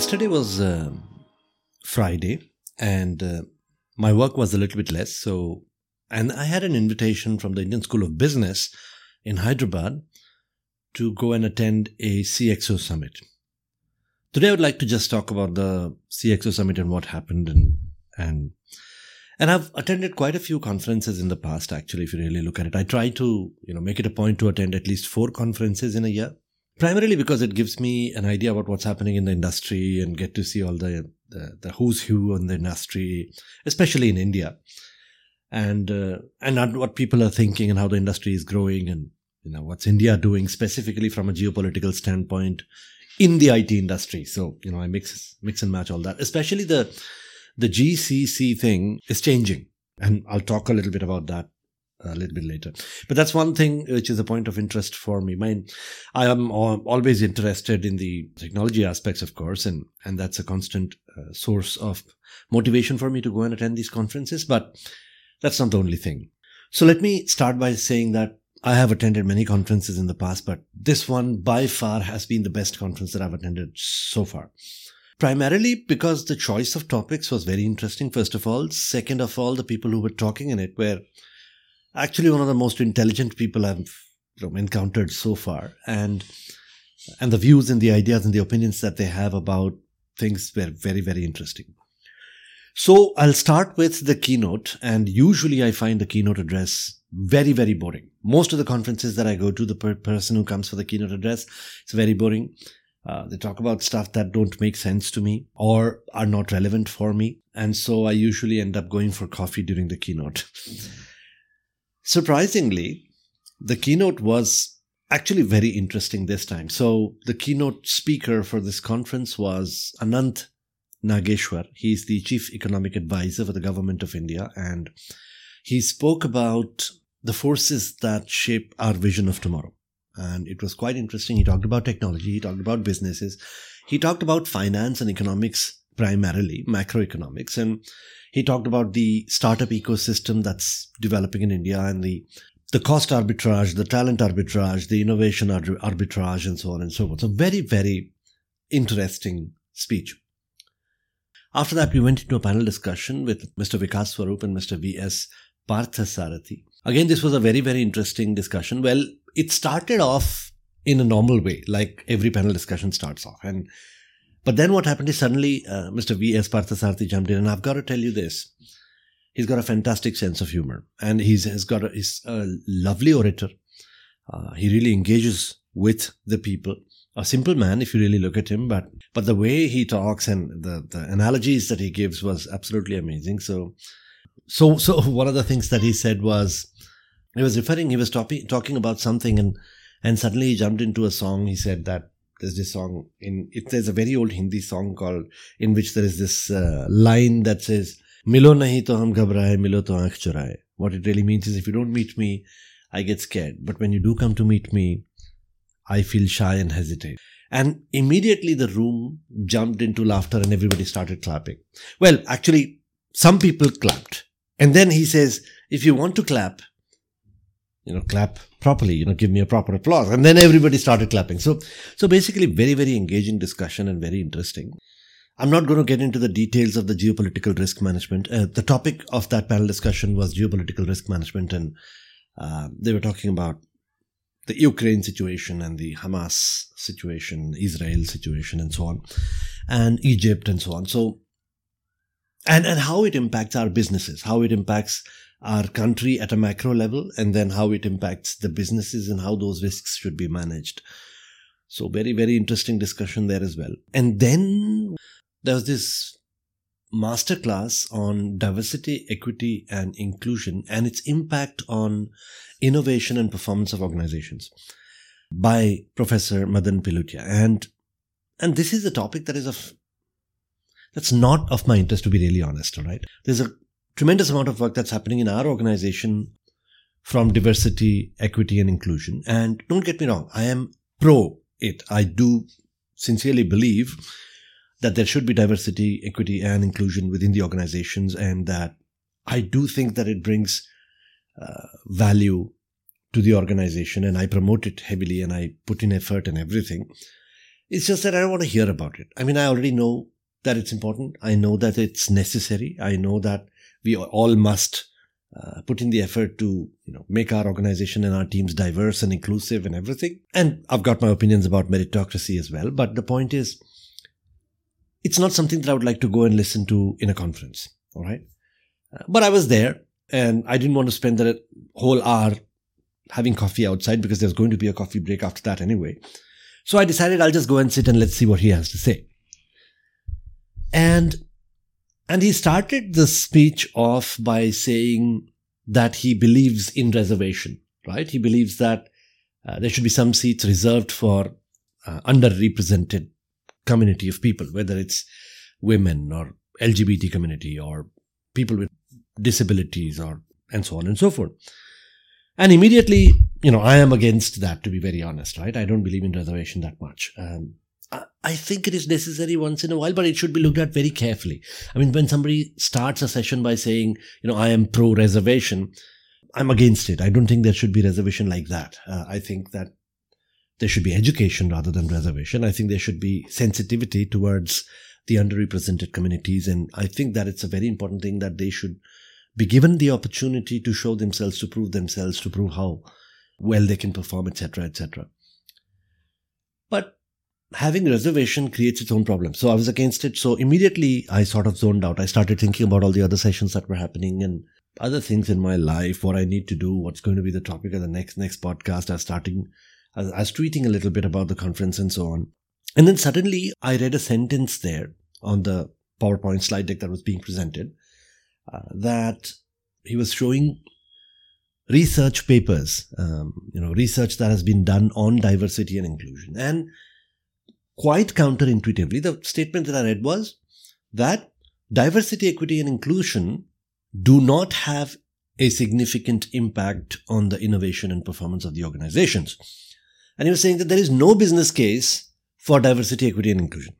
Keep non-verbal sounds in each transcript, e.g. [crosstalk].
Yesterday was uh, Friday, and uh, my work was a little bit less. So, and I had an invitation from the Indian School of Business in Hyderabad to go and attend a CXO summit. Today, I would like to just talk about the CXO summit and what happened, and and and I've attended quite a few conferences in the past. Actually, if you really look at it, I try to you know make it a point to attend at least four conferences in a year primarily because it gives me an idea about what's happening in the industry and get to see all the the, the who's who in the industry, especially in India, and uh, and what people are thinking and how the industry is growing and you know what's India doing specifically from a geopolitical standpoint in the IT industry. So you know I mix mix and match all that, especially the the GCC thing is changing, and I'll talk a little bit about that a little bit later. But that's one thing which is a point of interest for me. Mine, I am always interested in the technology aspects, of course, and and that's a constant uh, source of motivation for me to go and attend these conferences. But that's not the only thing. So let me start by saying that I have attended many conferences in the past, but this one by far has been the best conference that I've attended so far. Primarily because the choice of topics was very interesting, first of all. Second of all, the people who were talking in it were actually one of the most intelligent people I've encountered so far, and and the views and the ideas and the opinions that they have about things were very very interesting. So I'll start with the keynote, and usually I find the keynote address very very boring. Most of the conferences that I go to, the per- person who comes for the keynote address, it's very boring. Uh, they talk about stuff that don't make sense to me or are not relevant for me. And so I usually end up going for coffee during the keynote. Surprisingly, the keynote was actually very interesting this time. So, the keynote speaker for this conference was Anant Nageshwar. He's the chief economic advisor for the government of India, and he spoke about the forces that shape our vision of tomorrow. And it was quite interesting. He talked about technology, he talked about businesses, he talked about finance and economics primarily, macroeconomics, and he talked about the startup ecosystem that's developing in India and the the cost arbitrage, the talent arbitrage, the innovation arbitrage, and so on and so forth. So very, very interesting speech. After that, we went into a panel discussion with Mr. Vikas Swarup and Mr. V.S. Parthasarathy. Again, this was a very, very interesting discussion. Well, it started off in a normal way, like every panel discussion starts off. And but then what happened is suddenly uh, Mr. V.S. Parthasarathy jumped in, and I've got to tell you this. He's got a fantastic sense of humor, and he's, he's got a, he's a lovely orator. Uh, he really engages with the people. A simple man, if you really look at him, but but the way he talks and the, the analogies that he gives was absolutely amazing. So, so so [laughs] one of the things that he said was he was referring, he was talking talking about something, and and suddenly he jumped into a song. He said that there's this song in it there's a very old hindi song called in which there is this uh, line that says milo nahi to hum ghabraye milo to aankh churaye. What it really means is if you don't meet me i get scared. But when you do come to meet me i feel shy and hesitate and immediately the room jumped into laughter and everybody started clapping. Well actually some people clapped. And then he says if you want to clap you know clap properly you know give me a proper applause. And then everybody started clapping. So so basically very very engaging discussion and very interesting. I'm not going to get into the details of the geopolitical risk management. Uh, the topic of that panel discussion was geopolitical risk management and uh, they were talking about the ukraine situation and the hamas situation israel situation and so on and egypt and so on. So and and how it impacts our businesses how it impacts our country at a macro level and then how it impacts the businesses and how those risks should be managed. So, very, very interesting discussion there as well. And then there was this masterclass on diversity, equity, and inclusion and its impact on innovation and performance of organizations by Professor Madan Pillutla. And, and this is a topic that is of, that's not of my interest to be really honest, all right? There's a tremendous amount of work that's happening in our organization from diversity, equity, and inclusion. And don't get me wrong, I am pro it. I do sincerely believe that there should be diversity, equity, and inclusion within the organizations, and that I do think that it brings uh, value to the organization, and I promote it heavily, and I put in effort and everything. It's just that I don't want to hear about it. I mean, I already know that it's important. I know that it's necessary. I know that we all must uh, put in the effort to you know make our organization and our teams diverse and inclusive and everything. And I've got my opinions about meritocracy as well. But the point is, it's not something that I would like to go and listen to in a conference. All right. Uh, but I was there and I didn't want to spend the whole hour having coffee outside because there's going to be a coffee break after that anyway. So I decided I'll just go and sit and let's see what he has to say. And and he started the speech off by saying that he believes in reservation, right? He believes that uh, there should be some seats reserved for uh, underrepresented community of people, whether it's women or LGBT community or people with disabilities or and so on and so forth. And immediately, you know, I am against that to be very honest, right? I don't believe in reservation that much. Um, I, think it is necessary once in a while, but it should be looked at very carefully. I mean, when somebody starts a session by saying, you know, I am pro reservation, I'm against it. I don't think there should be reservation like that. Uh, I think that there should be education rather than reservation. I think there should be sensitivity towards the underrepresented communities. And I think that it's a very important thing that they should be given the opportunity to show themselves, to prove themselves, to prove how well they can perform, etc., etc. Having reservation creates its own problem. So I was against it. So immediately I sort of zoned out. I started thinking about all the other sessions that were happening and other things in my life, what I need to do, what's going to be the topic of the next next podcast. I was starting I was tweeting a little bit about the conference and so on. And then suddenly I read a sentence there on the PowerPoint slide deck that was being presented uh, that he was showing research papers, um, you know, research that has been done on diversity and inclusion. And quite counterintuitively, the statement that I read was that diversity, equity, and inclusion do not have a significant impact on the innovation and performance of the organizations. And he was saying that there is no business case for diversity, equity, and inclusion,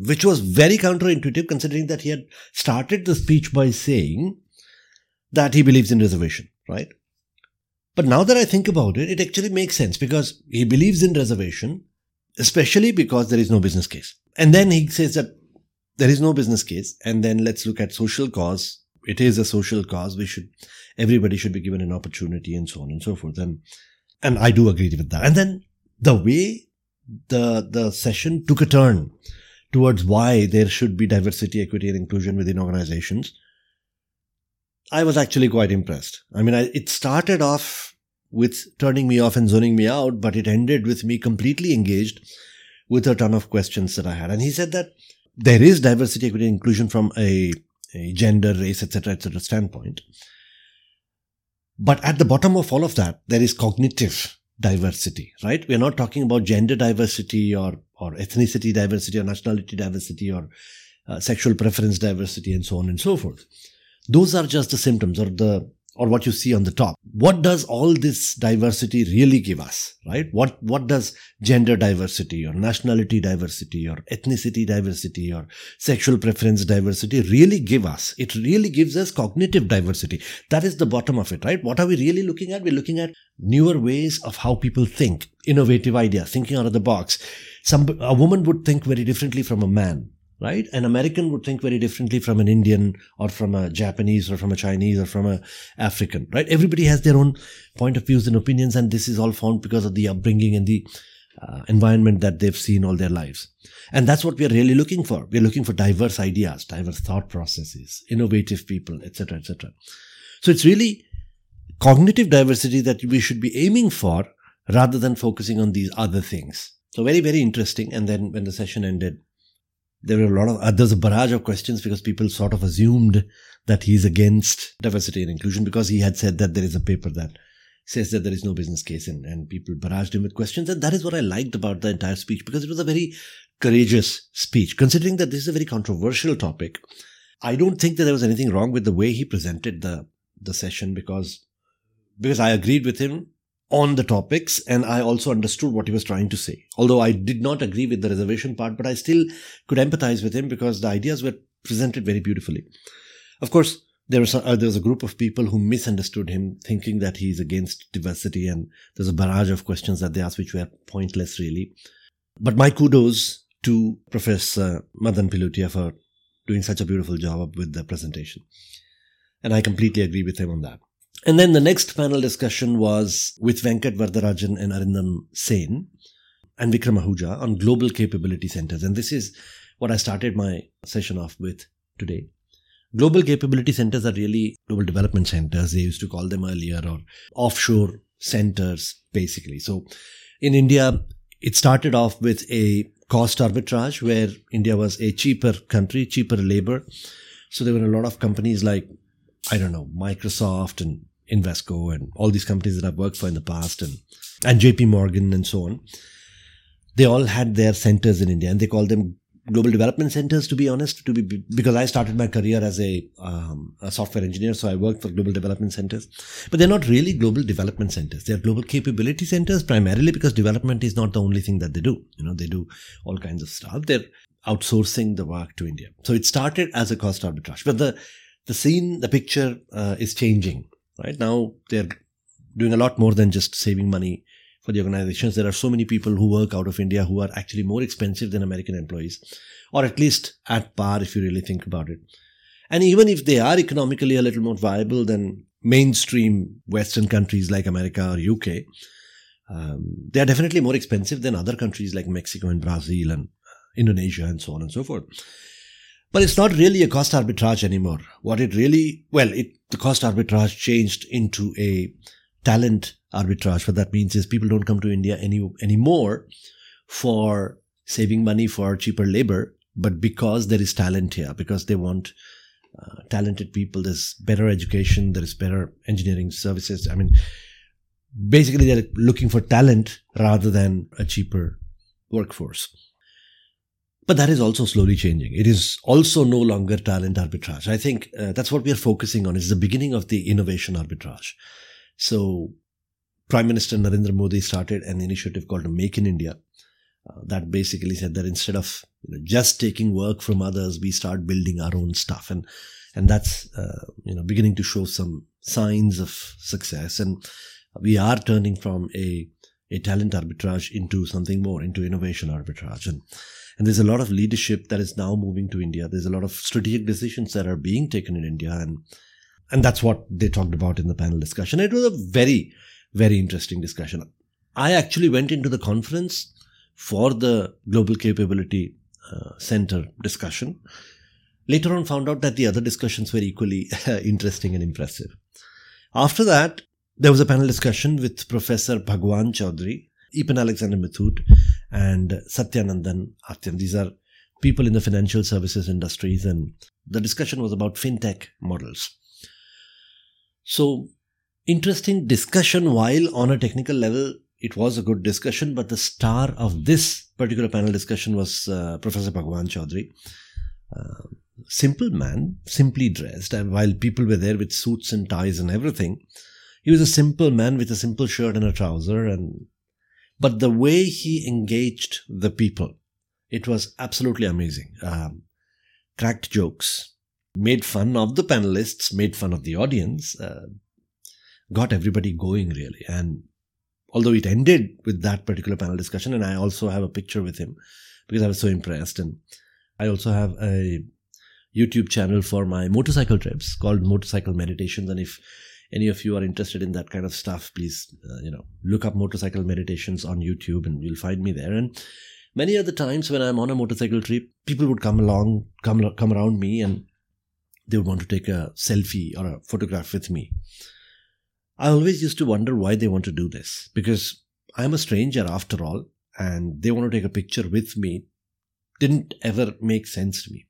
which was very counterintuitive considering that he had started the speech by saying that he believes in reservation, right? But now that I think about it, it actually makes sense because he believes in reservation, especially because there is no business case. And then he says that there is no business case. And then let's look at social cause. It is a social cause. We should, everybody should be given an opportunity and so on and so forth. And, and I do agree with that. And then the way the the session took a turn towards why there should be diversity, equity, and inclusion within organizations, I was actually quite impressed. I mean, I, it started off with turning me off and zoning me out, but it ended with me completely engaged with a ton of questions that I had. And he said that there is diversity, equity, and inclusion from a, a gender, race, etc., etc. standpoint. But at the bottom of all of that, there is cognitive diversity, right? We're not talking about gender diversity or, or ethnicity diversity or nationality diversity or uh, sexual preference diversity and so on and so forth. Those are just the symptoms or the or what you see on the top. What does all this diversity really give us, right? What, what does gender diversity or nationality diversity or ethnicity diversity or sexual preference diversity really give us? It really gives us cognitive diversity. That is the bottom of it, right? What are we really looking at? We're looking at newer ways of how people think, innovative ideas, thinking out of the box. Some, a woman would think very differently from a man right? An American would think very differently from an Indian or from a Japanese or from a Chinese or from a African, right? Everybody has their own point of views and opinions, and this is all found because of the upbringing and the uh, environment that they've seen all their lives. And that's what we are really looking for. We're looking for diverse ideas, diverse thought processes, innovative people, etc., etc. So it's really cognitive diversity that we should be aiming for rather than focusing on these other things. So very, very interesting. And then when the session ended, there were a lot of uh, there was a barrage of questions because people sort of assumed that he's against diversity and inclusion because he had said that there is a paper that says that there is no business case and, and people barraged him with questions. And that is what i liked about the entire speech because it was a very courageous speech. Considering that this is a very controversial topic i don't think that there was anything wrong with the way he presented the the session because because i agreed with him on the topics and I also understood what he was trying to say. Although I did not agree with the reservation part, but I still could empathize with him because the ideas were presented very beautifully. Of course, there was, a, uh, there was a group of people who misunderstood him, thinking that he is against diversity, and there's a barrage of questions that they asked which were pointless, really. But my kudos to Professor Madan Pillutla for doing such a beautiful job with the presentation. And I completely agree with him on that. And then the next panel discussion was with Venkat Varadarajan and Arindam Sen and Vikram Ahuja on global capability centers. And this is what I started my session off with today. Global capability centers are really global development centers, they used to call them earlier, or offshore centers, basically. So in India, it started off with a cost arbitrage where India was a cheaper country, cheaper labor. So there were a lot of companies like, I don't know, Microsoft and Invesco and all these companies that I've worked for in the past and, and JP Morgan and so on. They all had their centers in India and they call them global development centers to be honest to be because i started my career as a, um, a software engineer so i worked for global development centers. But they're not really global development centers. They're global capability centers primarily because development is not the only thing that they do. You know they do all kinds of stuff. They're outsourcing the work to india. So it started as a cost arbitrage. But the the scene the picture uh, is changing right now they're doing a lot more than just saving money for the organizations. There are so many people who work out of India who are actually more expensive than American employees, or at least at par if you really think about it. And even if they are economically a little more viable than mainstream Western countries like America or UK, um, they are definitely more expensive than other countries like Mexico and Brazil and Indonesia and so on and so forth. But it's not really a cost arbitrage anymore. What it really, well, it, the cost arbitrage changed into a talent arbitrage. What that means is people don't come to India any anymore for saving money for cheaper labor, but because there is talent here, because they want uh, talented people, there's better education, there is better engineering services. I mean, basically they're looking for talent rather than a cheaper workforce. But that is also slowly changing. It is also no longer talent arbitrage. I think uh, that's what we are focusing on. It's the beginning of the innovation arbitrage. So Prime Minister Narendra Modi started an initiative called Make in India. Uh, that basically said that instead of you know, just taking work from others, we start building our own stuff, and and that's uh, you know beginning to show some signs of success. And we are turning from a a talent arbitrage into something more, into innovation arbitrage, and and there's a lot of leadership that is now moving to India. There's a lot of strategic decisions that are being taken in India, and and that's what they talked about in the panel discussion. It was a very very interesting discussion. I actually went into the conference for the Global Capability uh, Center discussion. Later on, found out that the other discussions were equally [laughs] interesting and impressive. After that, there was a panel discussion with Professor Bhagwan Chowdhry, Eapen Alexander Mithut, and Satyanandan Atyan. These are people in the financial services industries, and the discussion was about fintech models. So interesting discussion while on a technical level it was a good discussion but the star of this particular panel discussion was uh, professor bhagwan chowdhry uh, simple man simply dressed and while people were there with suits and ties and everything he was a simple man with a simple shirt and a trouser and but the way he engaged the people it was absolutely amazing um, cracked jokes made fun of the panelists made fun of the audience uh, got everybody going really. And although it ended with that particular panel discussion, and I also have a picture with him because I was so impressed. And I also have a YouTube channel for my motorcycle trips called Motorcycle Meditations. And if any of you are interested in that kind of stuff, please, uh, you know, look up motorcycle meditations on YouTube and you'll find me there. And many other times when I'm on a motorcycle trip, people would come along, come, come around me and they would want to take a selfie or a photograph with me. I always used to wonder why they want to do this because I'm a stranger after all, and they want to take a picture with me didn't ever make sense to me.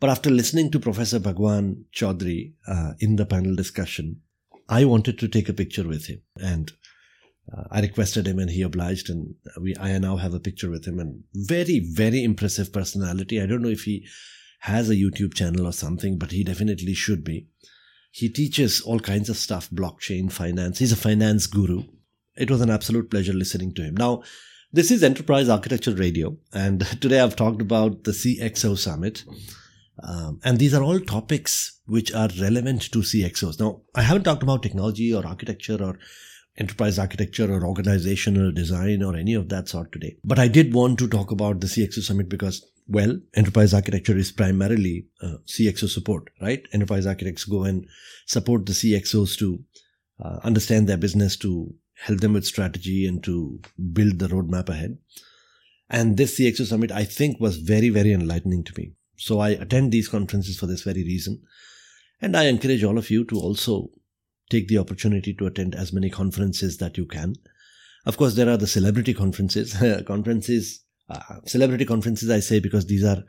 But after listening to Professor Bhagwan Chowdhry uh, in the panel discussion, I wanted to take a picture with him. And uh, I requested him and he obliged. And we, I now have a picture with him and very, very impressive personality. I don't know if he has a YouTube channel or something, but he definitely should be. He teaches all kinds of stuff, blockchain, finance. He's a finance guru. It was an absolute pleasure listening to him. Now, this is Enterprise Architecture Radio, and [laughs] today I've talked about the CXO Summit. Um, and these are all topics which are relevant to CXOs. Now, I haven't talked about technology or architecture or enterprise architecture or organizational design or any of that sort today. But I did want to talk about the CXO Summit because, well, enterprise architecture is primarily uh, CXO support, right? Enterprise architects go and support the CXOs to uh, understand their business, to help them with strategy and to build the roadmap ahead. And this CXO Summit, I think, was very, very enlightening to me. So I attend these conferences for this very reason. And I encourage all of you to also take the opportunity to attend as many conferences that you can. Of course, there are the celebrity conferences. [laughs] conferences, uh, celebrity conferences, I say because these are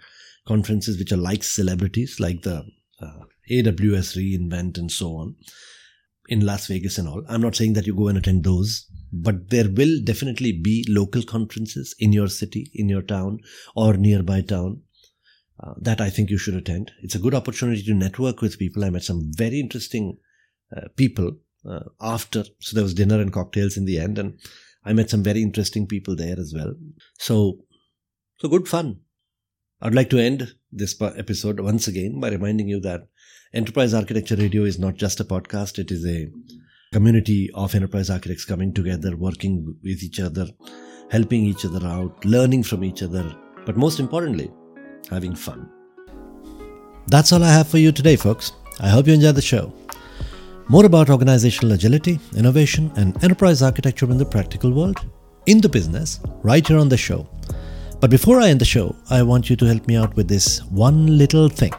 conferences which are like celebrities, like the uh, AWS reInvent and so on in Las Vegas and all. I'm not saying that you go and attend those, but there will definitely be local conferences in your city, in your town, or nearby town uh, that I think you should attend. It's a good opportunity to network with people. I met some very interesting uh, people uh, after. So there was dinner and cocktails in the end, and I met some very interesting people there as well. So, so good fun. I'd like to end this episode once again by reminding you that Enterprise Architecture Radio is not just a podcast; it is a community of enterprise architects coming together, working with each other, helping each other out, learning from each other, but most importantly, having fun. That's all I have for you today, folks. I hope you enjoyed the show. More about organizational agility, innovation, and enterprise architecture in the practical world, in the business, right here on the show. But before I end the show, I want you to help me out with this one little thing.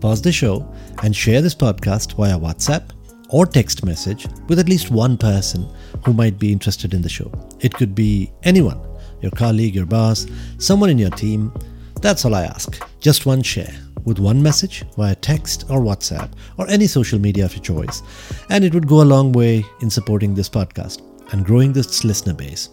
Pause the show and share this podcast via WhatsApp or text message with at least one person who might be interested in the show. It could be anyone your colleague, your boss, someone in your team that's all I ask. Just one share with one message via text or WhatsApp or any social media of your choice, and it would go a long way in supporting this podcast and growing this listener base.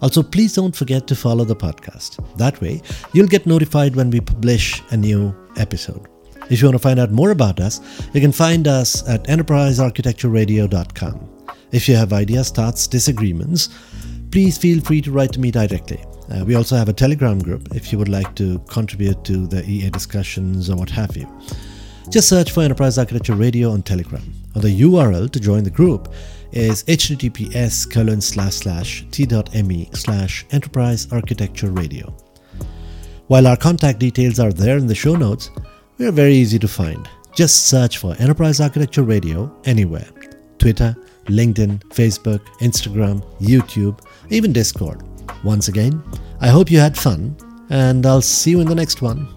Also, please don't forget to follow the podcast. That way, you'll get notified when we publish a new episode. If you want to find out more about us, you can find us at enterprisearchitectureradio.com. If you have ideas, thoughts, disagreements, please feel free to write to me directly. Uh, we also have a Telegram group if you would like to contribute to the EA discussions or what have you. Just search for Enterprise Architecture Radio on Telegram. Or the URL to join the group is https colon slash slash t.me slash enterprise architecture radio. While our contact details are there in the show notes, we are very easy to find. Just search for Enterprise Architecture Radio anywhere Twitter, LinkedIn, Facebook, Instagram, YouTube, even Discord. Once again, I hope you had fun, and I'll see you in the next one.